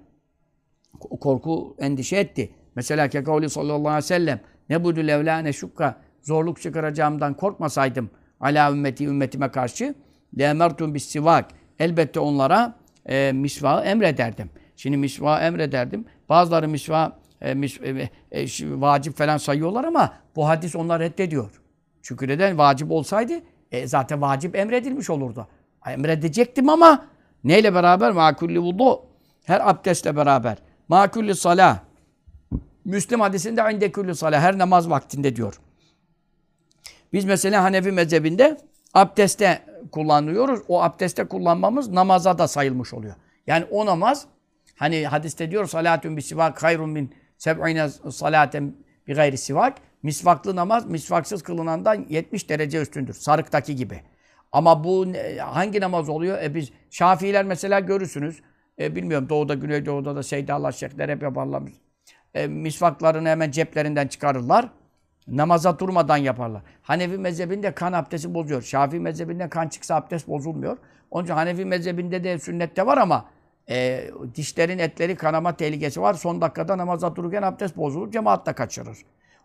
korku endişe etti. Mesela kekavli sallallahu aleyhi ve sellem ne buydu levla ne şukka zorluk çıkaracağımdan korkmasaydım ala ümmeti ümmetime karşı lemertum bis sivak elbette onlara e, misvağı emrederdim. Şimdi misvağı emrederdim. Bazıları misvağı e, mis, e, e, vacip falan sayıyorlar ama bu hadis onlar reddediyor. Çünkü neden? Vacip olsaydı e, zaten vacip emredilmiş olurdu. Emredecektim ama neyle beraber? Makulli vudu. Her abdestle beraber. Makulli salah. Müslim hadisinde inde kulli salah. Her namaz vaktinde diyor. Biz mesela Hanefi mezhebinde abdeste kullanıyoruz. O abdeste kullanmamız namaza da sayılmış oluyor. Yani o namaz hani hadiste diyor salatun bi sivak hayrun min seb'ine salaten bi gayri sivak. Misvaklı namaz misvaksız kılınandan 70 derece üstündür. Sarıktaki gibi. Ama bu hangi namaz oluyor? E biz Şafiiler mesela görürsünüz. E bilmiyorum doğuda, güneydoğuda da Seydallah Şeyhler hep yaparlar. E, misvaklarını hemen ceplerinden çıkarırlar. Namaza durmadan yaparlar. Hanefi mezhebinde kan abdesti bozuyor. Şafii mezhebinde kan çıksa abdest bozulmuyor. Onun için Hanefi mezhebinde de sünnette var ama e, dişlerin etleri kanama tehlikesi var. Son dakikada namaza dururken abdest bozulur. Cemaat da kaçırır.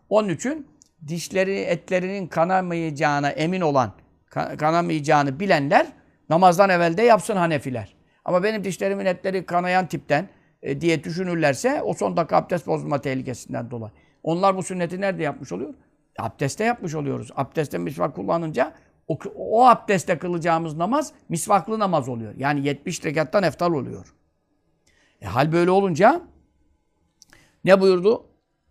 Onun için dişleri, etlerinin kanamayacağına emin olan, kanamayacağını bilenler namazdan evvel de yapsın Hanefiler. Ama benim dişlerimin etleri kanayan tipten e, diye düşünürlerse o son dakika abdest bozulma tehlikesinden dolayı. Onlar bu sünneti nerede yapmış oluyor? Abdeste yapmış oluyoruz. Abdeste misvak kullanınca o, o abdeste kılacağımız namaz misvaklı namaz oluyor. Yani 70 rekattan eftal oluyor. E, hal böyle olunca ne buyurdu?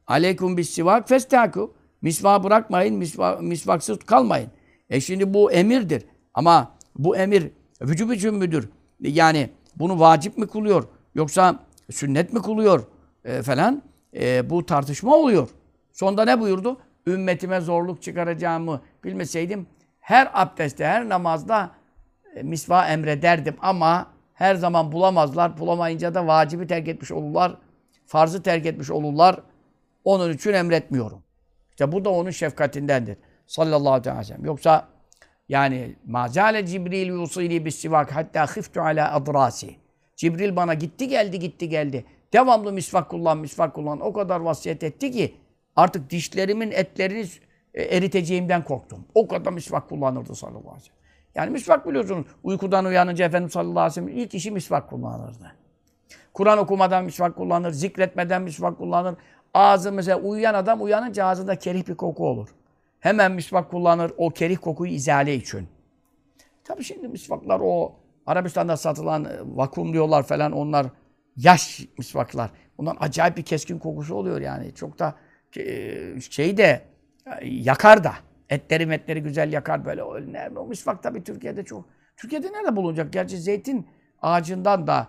Aleykum bis sivak festaku. Misvağı bırakmayın, misva, misvaksız kalmayın. E şimdi bu emirdir. Ama bu emir vücub için müdür? Yani bunu vacip mi kılıyor? Yoksa sünnet mi kılıyor? E, falan. E, bu tartışma oluyor. Sonunda ne buyurdu? Ümmetime zorluk çıkaracağımı bilmeseydim her abdestte, her namazda e, misva emrederdim ama her zaman bulamazlar. Bulamayınca da vacibi terk etmiş olurlar. Farzı terk etmiş olurlar. Onun için emretmiyorum. İşte bu da onun şefkatindendir. Sallallahu aleyhi ve sellem. Yoksa yani mazale Cibril yusili bis sivak hatta khiftu ala adrasi. Cibril bana gitti geldi gitti geldi. Devamlı misvak kullan, misvak kullan. O kadar vasiyet etti ki artık dişlerimin etlerini e, eriteceğimden korktum. O kadar misvak kullanırdı sallallahu aleyhi ve sellem. Yani misvak biliyorsunuz. Uykudan uyanınca Efendimiz sallallahu aleyhi ve sellem ilk işi misvak kullanırdı. Kur'an okumadan misvak kullanır, zikretmeden misvak kullanır. Ağzı mesela uyuyan adam uyanınca ağzında kerih bir koku olur. Hemen misvak kullanır o kerih kokuyu izale için. Tabi şimdi misvaklar o Arabistan'da satılan e, vakum diyorlar falan onlar yaş misvaklar. Bundan acayip bir keskin kokusu oluyor yani. Çok da e, şey de e, yakar da. Etleri metleri güzel yakar böyle. O, misvak tabii Türkiye'de çok. Türkiye'de nerede bulunacak? Gerçi zeytin ağacından da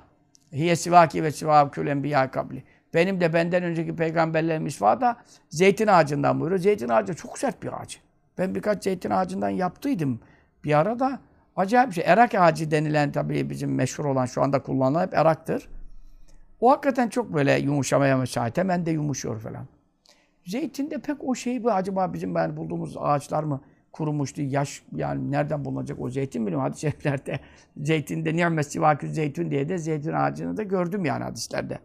hiye sivaki ve sivakül enbiya kabli. Benim de benden önceki peygamberlerin misvağı da zeytin ağacından buyuruyor. Zeytin ağacı çok sert bir ağaç. Ben birkaç zeytin ağacından yaptıydım bir ara da. Acayip bir şey. Erak ağacı denilen tabii bizim meşhur olan şu anda kullanılan hep eraktır. O hakikaten çok böyle yumuşamaya müsait. Hemen de yumuşuyor falan. Zeytinde pek o şey bu acaba bizim ben bulduğumuz ağaçlar mı kurumuştu, yaş yani nereden bulunacak o zeytin bilmiyorum hadis-i şeriflerde. Zeytinde ni'met sivakü zeytun diye de zeytin ağacını da gördüm yani hadislerde.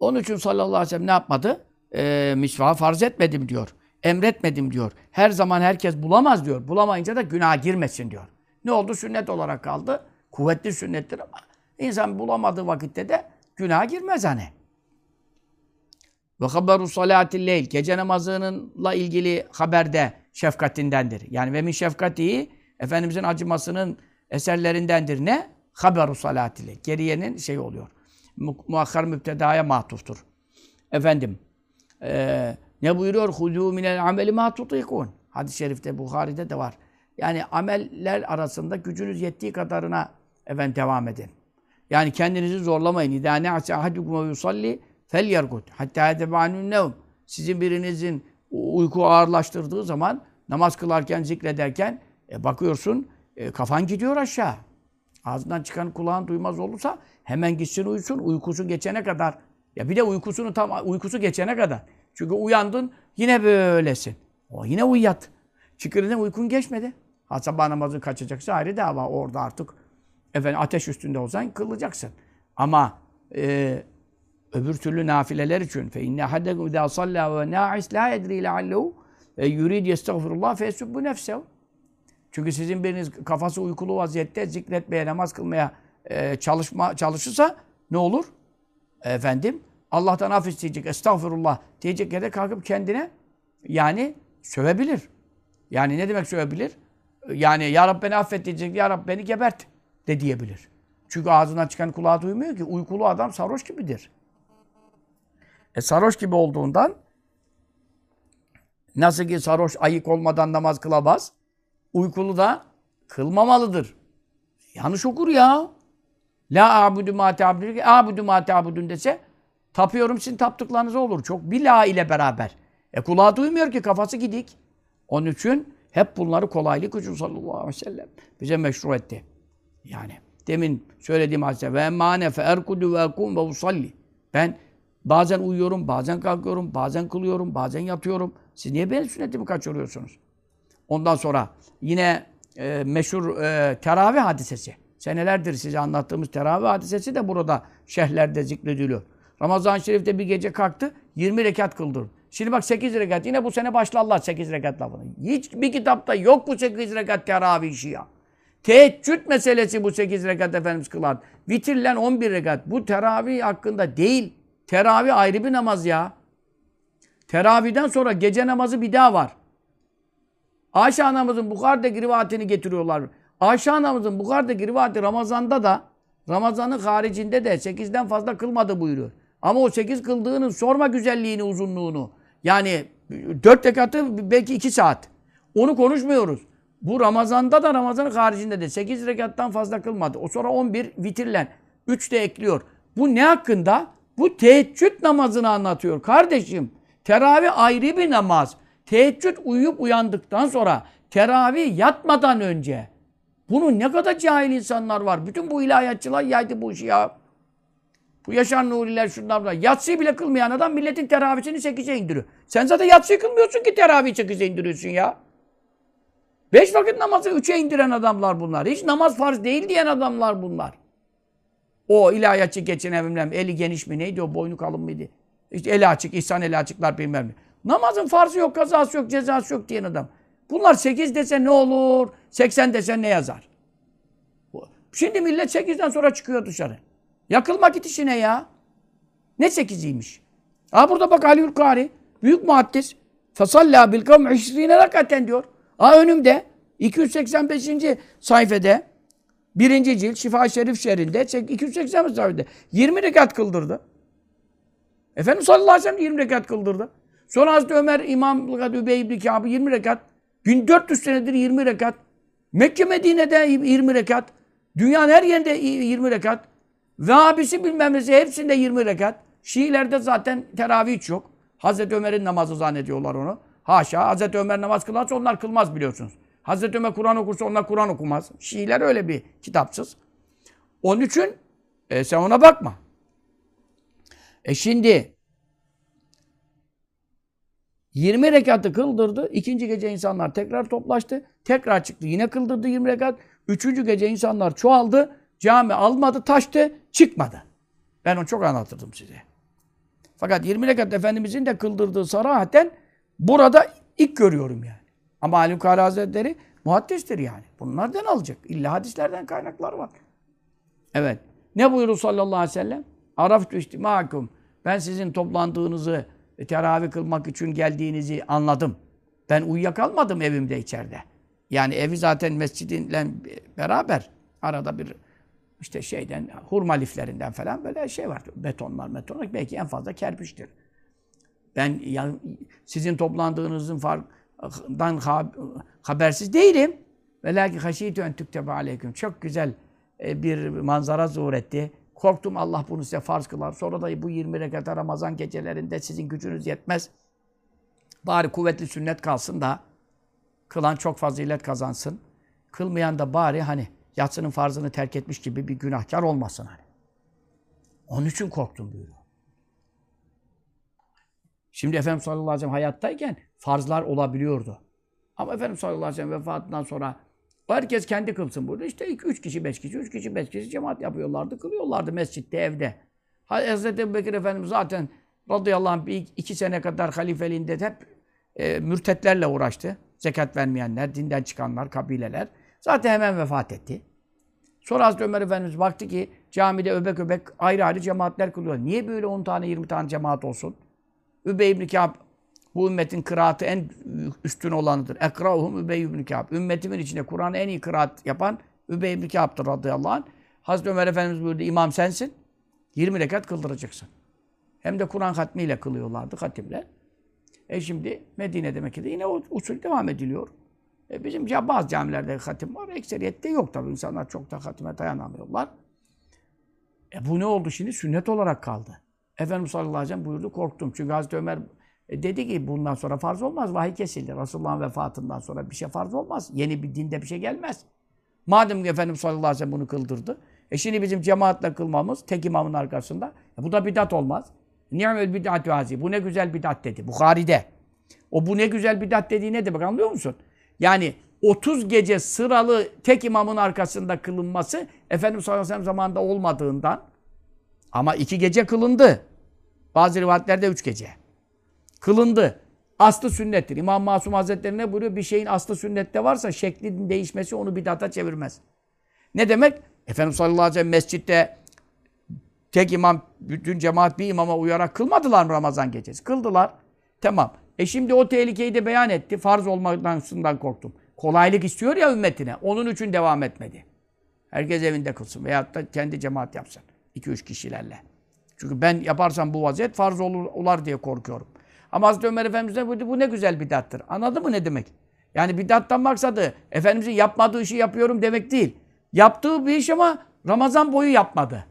Onun için sallallahu aleyhi ve sellem ne yapmadı? E, misvağı farz etmedim diyor. Emretmedim diyor. Her zaman herkes bulamaz diyor. Bulamayınca da günah girmesin diyor. Ne oldu? Sünnet olarak kaldı. Kuvvetli sünnettir ama insan bulamadığı vakitte de günah girmez hani. Ve haberu salatil leyl. Gece namazınınla ilgili haberde şefkatindendir. Yani ve min şefkatihi Efendimizin acımasının eserlerindendir. Ne? Haberu salatil leyl. Geriyenin şey oluyor. Muakhar müptedaya matuftur. Efendim e, ne buyuruyor? Hudû minel ameli ma tutikun. Hadis-i şerifte Bukhari'de de var. Yani ameller arasında gücünüz yettiği kadarına efendim devam edin. Yani kendinizi zorlamayın. İdâ ne'ase ahadukum ve yusalli fel yergut. Hatta yetebanun nevm. Sizin birinizin uyku ağırlaştırdığı zaman namaz kılarken, zikrederken e, bakıyorsun e, kafan gidiyor aşağı. Ağzından çıkan kulağın duymaz olursa hemen gitsin uyusun. Uykusu geçene kadar. Ya bir de uykusunu tam uykusu geçene kadar. Çünkü uyandın yine böylesin. O yine uyuyat. Çıkırına uykun geçmedi. Ha sabah namazı kaçacaksa ayrı dava. Orada artık efendim ateş üstünde olsan kılacaksın. Ama e, öbür türlü nafileler için fe inne haddekum idâ sallâ ve nâ'is lâ yedrî leallehu e, yurid yestağfirullah fe yesubbu nefsehu. Çünkü sizin biriniz kafası uykulu vaziyette zikretmeye, namaz kılmaya e, çalışma çalışırsa ne olur? Efendim Allah'tan af isteyecek, estağfurullah diyecek yerde kalkıp kendine yani sövebilir. Yani ne demek sövebilir? Yani Ya Rabbi beni affet diyecek, Ya Rabbi beni gebert de diyebilir. Çünkü ağzından çıkan kulağı duymuyor ki. Uykulu adam sarhoş gibidir. E sarhoş gibi olduğundan nasıl ki sarhoş ayık olmadan namaz kılamaz, uykulu da kılmamalıdır. Yanlış okur ya. La abudu ma ta'budun, abudu ma ta'budun dese tapıyorum sizin taptıklarınız olur. Çok bir la ile beraber. E kulağı duymuyor ki kafası gidik. Onun için hep bunları kolaylık için sallallahu aleyhi ve sellem bize meşru etti. Yani demin söylediğim hadise ve mane fe erkudu ve ekum ve usalli. Ben bazen uyuyorum, bazen kalkıyorum, bazen kılıyorum, bazen yatıyorum. Siz niye benim sünnetimi kaçırıyorsunuz? Ondan sonra yine e, meşhur e, teravih hadisesi. Senelerdir size anlattığımız teravih hadisesi de burada şerhlerde zikrediliyor. Ramazan-ı Şerif'te bir gece kalktı, 20 rekat kıldırdı. Şimdi bak 8 rekat. Yine bu sene başla Allah 8 rekat lafını. Hiç bir kitapta yok bu 8 rekat teravih işi ya. Teheccüd meselesi bu 8 rekat Efendimiz kılar. Vitirlen 11 rekat. Bu teravih hakkında değil. Teravih ayrı bir namaz ya. Teravihden sonra gece namazı bir daha var. Ayşe anamızın Bukhari'deki rivayetini getiriyorlar. Ayşe anamızın Bukhari'deki rivayeti Ramazan'da da Ramazan'ın haricinde de 8'den fazla kılmadı buyuruyor. Ama o 8 kıldığının sorma güzelliğini, uzunluğunu. Yani 4 rekatı belki 2 saat. Onu konuşmuyoruz. Bu Ramazan'da da Ramazan'ın haricinde de 8 rekattan fazla kılmadı. O sonra 11 vitirlen. 3 de ekliyor. Bu ne hakkında? Bu teheccüd namazını anlatıyor. Kardeşim teravih ayrı bir namaz. Teheccüd uyuyup uyandıktan sonra teravih yatmadan önce. Bunun ne kadar cahil insanlar var. Bütün bu ilahiyatçılar yaydı bu işi ya. Bu Yaşar Nuriler şunlar bunlar. Yatsıyı bile kılmayan adam milletin teravisini 8'e indiriyor. Sen zaten yatsıyı kılmıyorsun ki teravihi 8'e indiriyorsun ya. Beş vakit namazı 3'e indiren adamlar bunlar. Hiç namaz farz değil diyen adamlar bunlar. O ilahiyatçı geçen evimden eli geniş mi neydi o boynu kalın mıydı? İşte eli açık, ihsan eli açıklar bilmem ne. Namazın farzı yok, kazası yok, cezası yok diyen adam. Bunlar 8 dese ne olur? 80 dese ne yazar? Şimdi millet 8'den sonra çıkıyor dışarı. Yakılma git işine ya. Ne 8'iymiş? Ha burada bak Ali Ülkari. Büyük muhaddis. Fasalla bil kavm 20 rakaten diyor. Ha önümde 285. sayfede birinci cilt Şifa Şerif şerinde 280. sayfede 20 rekat kıldırdı. Efendimiz sallallahu aleyhi ve sellem 20 rekat kıldırdı. Sonra Hazreti Ömer İmam Übey ibn Kâb'ı 20 rekat. 1400 senedir 20 rekat. Mekke Medine'de 20 rekat. Dünyanın her yerinde 20 rekat. Vehhabisi bilmem nesi hepsinde 20 rekat. Şiilerde zaten teravih hiç yok. Hazreti Ömer'in namazı zannediyorlar onu. Haşa. Hazreti Ömer namaz kılarsa onlar kılmaz biliyorsunuz. Hazreti Ömer Kur'an okursa onlar Kur'an okumaz. Şiiler öyle bir kitapsız. Onun için e, sen ona bakma. E şimdi 20 rekatı kıldırdı. İkinci gece insanlar tekrar toplaştı. Tekrar çıktı. Yine kıldırdı 20 rekat. Üçüncü gece insanlar çoğaldı. Cami almadı, taştı, çıkmadı. Ben onu çok anlatırdım size. Fakat 20 rekat Efendimizin de kıldırdığı sarahaten burada ilk görüyorum yani. Ama Ali Kari Hazretleri muhaddistir yani. Bunlardan alacak. İlla hadislerden kaynaklar var. Evet. Ne buyurur sallallahu aleyhi ve sellem? Araftu istimâkum. Ben sizin toplandığınızı, teravih kılmak için geldiğinizi anladım. Ben uyuyakalmadım evimde içeride. Yani evi zaten mescidinle beraber arada bir işte şeyden, hurma liflerinden falan böyle şey var. Betonlar, betonlar. Belki en fazla kerpiçtir. Ben ya, sizin toplandığınızın farkından habersiz değilim. Ve lakin haşiyetü en tüktebe aleyküm. Çok güzel e, bir manzara zuhur etti. Korktum Allah bunu size farz kılar. Sonra da bu 20 rekat Ramazan gecelerinde sizin gücünüz yetmez. Bari kuvvetli sünnet kalsın da kılan çok fazilet kazansın. Kılmayan da bari hani yatsının farzını terk etmiş gibi bir günahkar olmasın hani. Onun için korktum buyuruyor. Şimdi Efendimiz sallallahu aleyhi ve sellem hayattayken farzlar olabiliyordu. Ama Efendimiz sallallahu aleyhi ve sellem vefatından sonra herkes kendi kılsın burada. İşte iki, üç kişi, beş kişi, üç kişi, beş kişi cemaat yapıyorlardı. Kılıyorlardı mescitte, evde. Hazreti Ebu Bekir Efendimiz zaten radıyallahu anh bir iki sene kadar halifeliğinde hep e, mürtetlerle uğraştı. Zekat vermeyenler, dinden çıkanlar, kabileler. Zaten hemen vefat etti. Sonra Hazreti Ömer Efendimiz baktı ki camide öbek öbek ayrı ayrı cemaatler kılıyor. Niye böyle 10 tane 20 tane cemaat olsun? Übey ibn Kâb bu ümmetin kıraatı en üstün olanıdır. Ekrauhum Übey ibn Kâb. Ümmetimin içinde Kur'an'ı en iyi kıraat yapan Übey ibn Kâb'dır radıyallahu anh. Hazreti Ömer Efendimiz buyurdu imam sensin. 20 rekat kıldıracaksın. Hem de Kur'an hatmiyle kılıyorlardı hatimler. E şimdi Medine'de Mekke'de yine o usul devam ediliyor. E bizim ya bazı camilerde hatim var, ekseriyette yok tabii. İnsanlar çok da hatime dayanamıyorlar. E bu ne oldu şimdi? Sünnet olarak kaldı. Efendimiz sallallahu aleyhi ve sellem buyurdu, korktum. Çünkü Hazreti Ömer e, dedi ki bundan sonra farz olmaz, vahiy kesildi. Resulullah'ın vefatından sonra bir şey farz olmaz. Yeni bir dinde bir şey gelmez. Madem ki Efendimiz sallallahu aleyhi ve sellem bunu kıldırdı. E şimdi bizim cemaatle kılmamız, tek imamın arkasında. E bu da bidat olmaz. Ni'mel bid'atü hazi. Bu ne güzel bidat dedi. Bukhari'de. O bu ne güzel bidat dediği ne demek anlıyor musun? Yani 30 gece sıralı tek imamın arkasında kılınması Efendimiz sallallahu aleyhi ve sellem zamanında olmadığından ama iki gece kılındı. Bazı rivayetlerde üç gece. Kılındı. Aslı sünnettir. İmam Masum Hazretleri ne buyuruyor? Bir şeyin aslı sünnette varsa şeklinin değişmesi onu bidata çevirmez. Ne demek? Efendimiz sallallahu aleyhi ve sellem mescitte tek imam, bütün cemaat bir imama uyarak kılmadılar mı Ramazan gecesi? Kıldılar. Tamam. E şimdi o tehlikeyi de beyan etti. Farz olmaktan korktum. Kolaylık istiyor ya ümmetine. Onun için devam etmedi. Herkes evinde kılsın. Veyahut da kendi cemaat yapsın. 2-3 kişilerle. Çünkü ben yaparsam bu vaziyet farz olur, olar diye korkuyorum. Ama Hazreti Ömer Efendimiz de buyurdu, bu ne güzel bidattır. Anladın mı ne demek? Yani bidattan maksadı Efendimizin yapmadığı işi yapıyorum demek değil. Yaptığı bir iş ama Ramazan boyu yapmadı.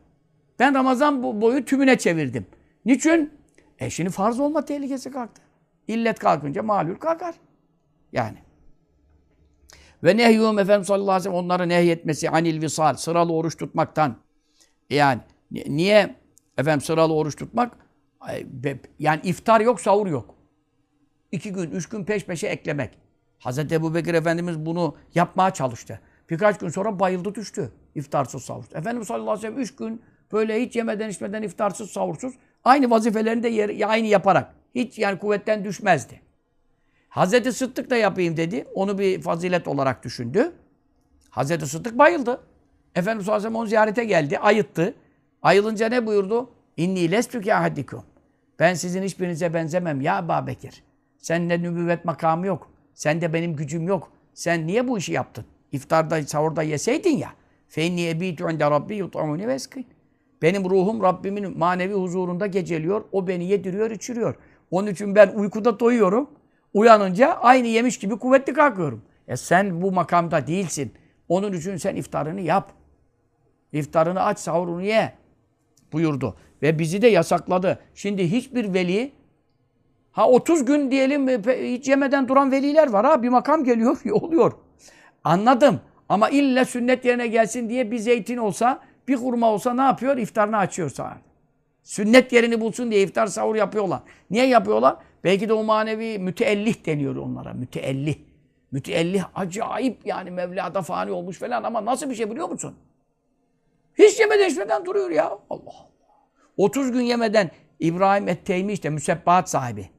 Ben Ramazan boyu tümüne çevirdim. Niçin? E şimdi farz olma tehlikesi kalktı. İllet kalkınca malul kalkar. Yani. Ve nehyum Efendimiz sallallahu aleyhi ve sellem onları nehyetmesi anil visal, sıralı oruç tutmaktan. Yani niye efendim sıralı oruç tutmak? Yani iftar yok, sahur yok. İki gün, üç gün peş peşe eklemek. Hazreti Ebu Bekir Efendimiz bunu yapmaya çalıştı. Birkaç gün sonra bayıldı düştü. İftarsız, sahursuz. Efendimiz sallallahu aleyhi ve sellem üç gün böyle hiç yemeden içmeden iftarsız, sahursuz aynı vazifelerini de yer, aynı yaparak hiç yani kuvvetten düşmezdi. Hazreti Sıddık da yapayım dedi. Onu bir fazilet olarak düşündü. Hazreti Sıddık bayıldı. Efendimiz sallallahu aleyhi ve sellem onu ziyarete geldi. Ayıttı. Ayılınca ne buyurdu? İnni lestü ki ahadikum. Ben sizin hiçbirinize benzemem ya Ebu Bekir. Sende nübüvvet makamı yok. Sende benim gücüm yok. Sen niye bu işi yaptın? İftarda, sahurda yeseydin ya. Feinni ebitu inde rabbi yut'amuni ve Benim ruhum Rabbimin manevi huzurunda geceliyor. O beni yediriyor, içiriyor. Onun için ben uykuda doyuyorum. Uyanınca aynı yemiş gibi kuvvetli kalkıyorum. E sen bu makamda değilsin. Onun için sen iftarını yap. İftarını aç, sahurunu ye buyurdu. Ve bizi de yasakladı. Şimdi hiçbir veli ha 30 gün diyelim hiç yemeden duran veliler var ha bir makam geliyor oluyor. Anladım. Ama illa sünnet yerine gelsin diye bir zeytin olsa, bir hurma olsa ne yapıyor? İftarını açıyor saat. Sünnet yerini bulsun diye iftar sahur yapıyorlar. Niye yapıyorlar? Belki de o manevi müteellih deniyor onlara. Müteellih. Müteellih acayip yani Mevla'da fani olmuş falan ama nasıl bir şey biliyor musun? Hiç yemeden içmeden duruyor ya. Allah Allah. 30 gün yemeden İbrahim Etteymi işte müsebbahat sahibi.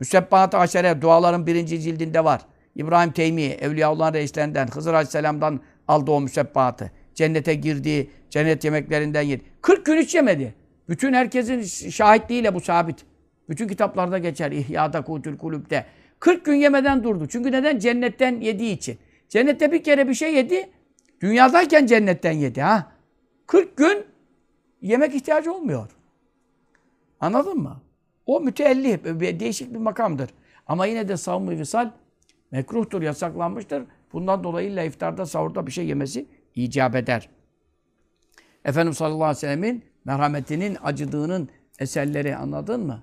Müsebbahat-ı aşere duaların birinci cildinde var. İbrahim Teymi, Evliyaullah'ın reislerinden, Hızır Aleyhisselam'dan aldı o müsebbahatı. Cennete girdi, cennet yemeklerinden yedi. 40 gün hiç yemedi. Bütün herkesin şahitliğiyle bu sabit. Bütün kitaplarda geçer. İhya'da, Kutül Kulüp'te. 40 gün yemeden durdu. Çünkü neden? Cennetten yediği için. Cennette bir kere bir şey yedi. Dünyadayken cennetten yedi ha. 40 gün yemek ihtiyacı olmuyor. Anladın mı? O müteellih, değişik bir makamdır. Ama yine de savunma visal mekruhtur, yasaklanmıştır. Bundan dolayı illa iftarda, sahurda bir şey yemesi icap eder. Efendimiz sallallahu aleyhi ve sellemin merhametinin, acıdığının eserleri anladın mı?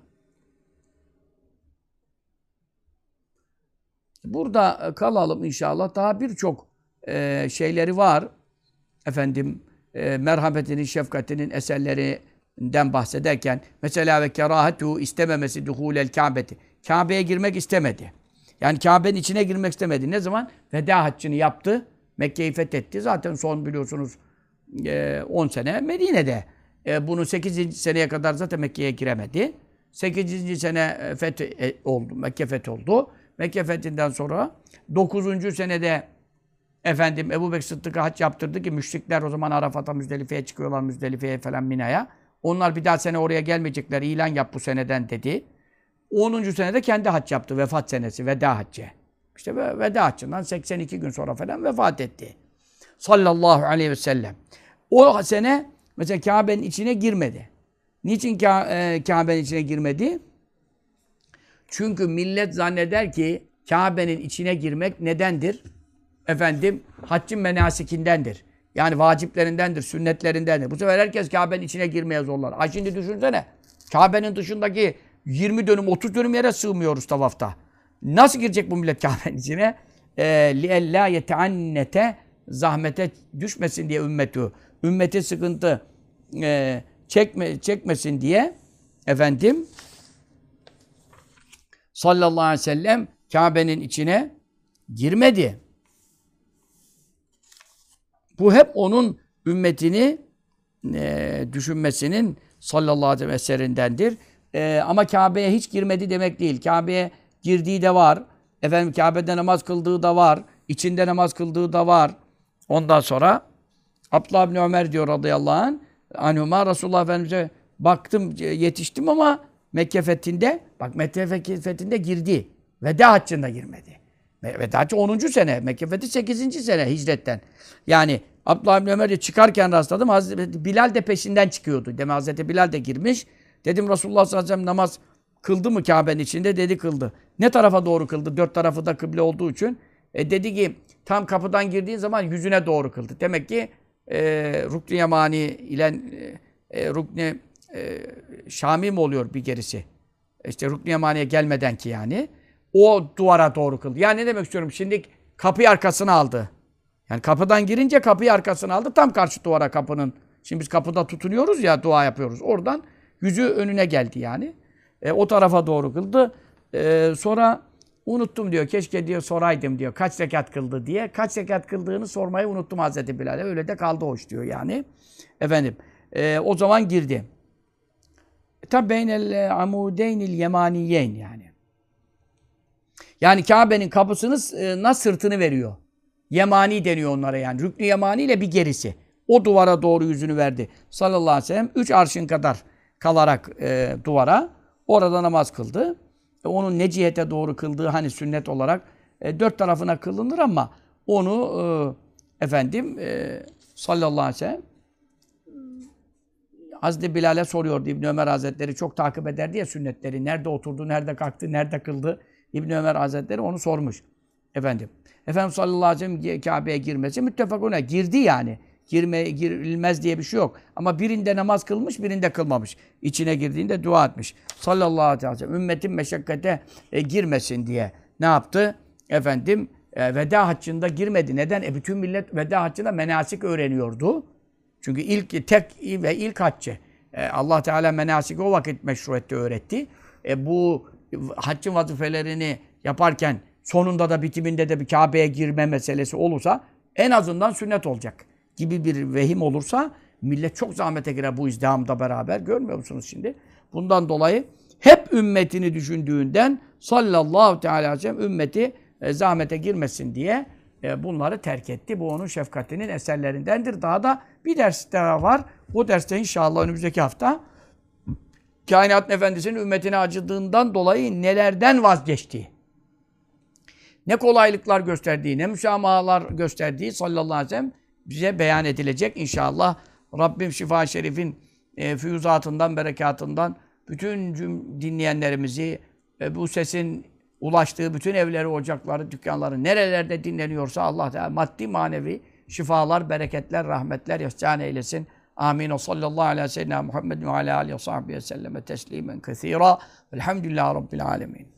Burada kalalım inşallah. Daha birçok e, şeyleri var. Efendim e, merhametinin, şefkatinin eserlerinden bahsederken mesela ve kerahetu istememesi duhulel Kabe'ti. Kabe'ye girmek istemedi. Yani Kabe'nin içine girmek istemedi. Ne zaman? Veda haccını yaptı. Mekke'yi fethetti. Zaten son biliyorsunuz 10 e, sene Medine'de. E, bunu 8. seneye kadar zaten Mekke'ye giremedi. 8. sene e, fethi e, oldu. Mekke fethi oldu. Mekke fethinden sonra 9. senede efendim Ebu Bekir Sıddık'a hac yaptırdı ki müşrikler o zaman Arafat'a, Müzdelife'ye çıkıyorlar. Müzdelife'ye falan Mina'ya. Onlar bir daha sene oraya gelmeyecekler. ilan yap bu seneden dedi. 10. senede kendi hac yaptı. Vefat senesi. Veda haccı. İşte ve- veda haccından 82 gün sonra falan vefat etti. Sallallahu aleyhi ve sellem. O sene mesela Kabe'nin içine girmedi. Niçin Ka- e, Kabe'nin içine girmedi? Çünkü millet zanneder ki Kabe'nin içine girmek nedendir? Efendim haccın menasikindendir. Yani vaciplerindendir, sünnetlerindendir. Bu sefer herkes Kabe'nin içine girmeye zorlar. Ha şimdi düşünsene. Kabe'nin dışındaki 20 dönüm, 30 dönüm yere sığmıyoruz tavafta. Nasıl girecek bu millet Kabe'nin içine? لِيَلَّا يَتَعَنَّةَ Zahmete düşmesin diye ümmeti. Ümmeti sıkıntı e, çekme, çekmesin diye efendim sallallahu aleyhi ve sellem Kabe'nin içine girmedi. Bu hep onun ümmetini e, düşünmesinin sallallahu aleyhi ve eserindendir. E, ama Kabe'ye hiç girmedi demek değil. Kabe'ye girdiği de var. Efendim Kabe'de namaz kıldığı da var. İçinde namaz kıldığı da var. Ondan sonra Abdullah bin Ömer diyor radıyallahu anh. Anhuma Resulullah Efendimiz'e baktım yetiştim ama Mekke fethinde bak Mekke fethinde girdi. Veda haccında girmedi. Veda haccı 10. sene. Mekke fethi 8. sene hicretten. Yani Abdullah bin Ömer'e çıkarken rastladım. Hazreti Bilal de peşinden çıkıyordu. Demek Hazreti Bilal de girmiş. Dedim Resulullah sallallahu aleyhi ve sellem namaz kıldı mı Kabe'nin içinde? Dedi kıldı. Ne tarafa doğru kıldı? Dört tarafı da kıble olduğu için. E dedi ki tam kapıdan girdiğin zaman yüzüne doğru kıldı. Demek ki e, Rukni Yamani ile e, Rukni e, Şami mi oluyor bir gerisi? İşte Rukni Yamani'ye gelmeden ki yani. O duvara doğru kıldı. Yani ne demek istiyorum? Şimdi kapıyı arkasına aldı. Yani kapıdan girince kapıyı arkasına aldı. Tam karşı duvara kapının. Şimdi biz kapıda tutunuyoruz ya dua yapıyoruz. Oradan yüzü önüne geldi yani. E, o tarafa doğru kıldı. E, sonra unuttum diyor. Keşke diyor soraydım diyor. Kaç rekat kıldı diye. Kaç rekat kıldığını sormayı unuttum Hazreti Bilal'e. Öyle de kaldı hoş diyor yani. Efendim. E, o zaman girdi. E, Tabi beynel amudeynil yemaniyeyn yani. Yani Kabe'nin kapısını sırtını veriyor. Yemani deniyor onlara yani. Rüknü yemani ile bir gerisi. O duvara doğru yüzünü verdi. Sallallahu aleyhi ve sellem. Üç arşın kadar kalarak e, duvara orada namaz kıldı. Onun ne cihete doğru kıldığı hani sünnet olarak e, dört tarafına kılınır ama onu e, efendim e, sallallahu aleyhi ve sellem Hazreti Bilal'e soruyordu İbn Ömer Hazretleri çok takip eder diye sünnetleri. Nerede oturdu, nerede kalktı, nerede kıldı? İbn Ömer Hazretleri onu sormuş. Efendim. Efendimiz sallallahu aleyhi ve sellem Kabe'ye girmesi müttefak ona. Girdi yani. Girme, girilmez diye bir şey yok. Ama birinde namaz kılmış, birinde kılmamış. İçine girdiğinde dua etmiş. Sallallahu aleyhi ve sellem. Ümmetin meşakkate e, girmesin diye. Ne yaptı? Efendim e, veda haccında girmedi. Neden? E bütün millet veda haccında menasik öğreniyordu. Çünkü ilk tek ve ilk haccı. E, Allah Teala menasik o vakit meşru etti, öğretti. E, bu haccın vazifelerini yaparken sonunda da bitiminde de bir Kabe'ye girme meselesi olursa en azından sünnet olacak gibi bir vehim olursa millet çok zahmete girer bu izdihamda beraber. Görmüyor musunuz şimdi? Bundan dolayı hep ümmetini düşündüğünden sallallahu teala aleyhi ve sellem ümmeti e, zahmete girmesin diye e, bunları terk etti. Bu onun şefkatinin eserlerindendir. Daha da bir ders daha var. O derste inşallah önümüzdeki hafta kainat efendisinin ümmetine acıdığından dolayı nelerden vazgeçtiği, ne kolaylıklar gösterdiği, ne müsamahalar gösterdiği sallallahu aleyhi ve sellem bize beyan edilecek inşallah. Rabbim şifa şerifin e, füyüzatından, berekatından bütün cüm dinleyenlerimizi e, bu sesin ulaştığı bütün evleri, ocakları, dükkanları nerelerde dinleniyorsa Allah Teala maddi manevi şifalar, bereketler, rahmetler ihsan eylesin. Amin. O sallallahu aleyhi ve sellem Muhammed ve aleyhi ve sahbihi selleme teslimen kethira. Velhamdülillahi Rabbil alemin.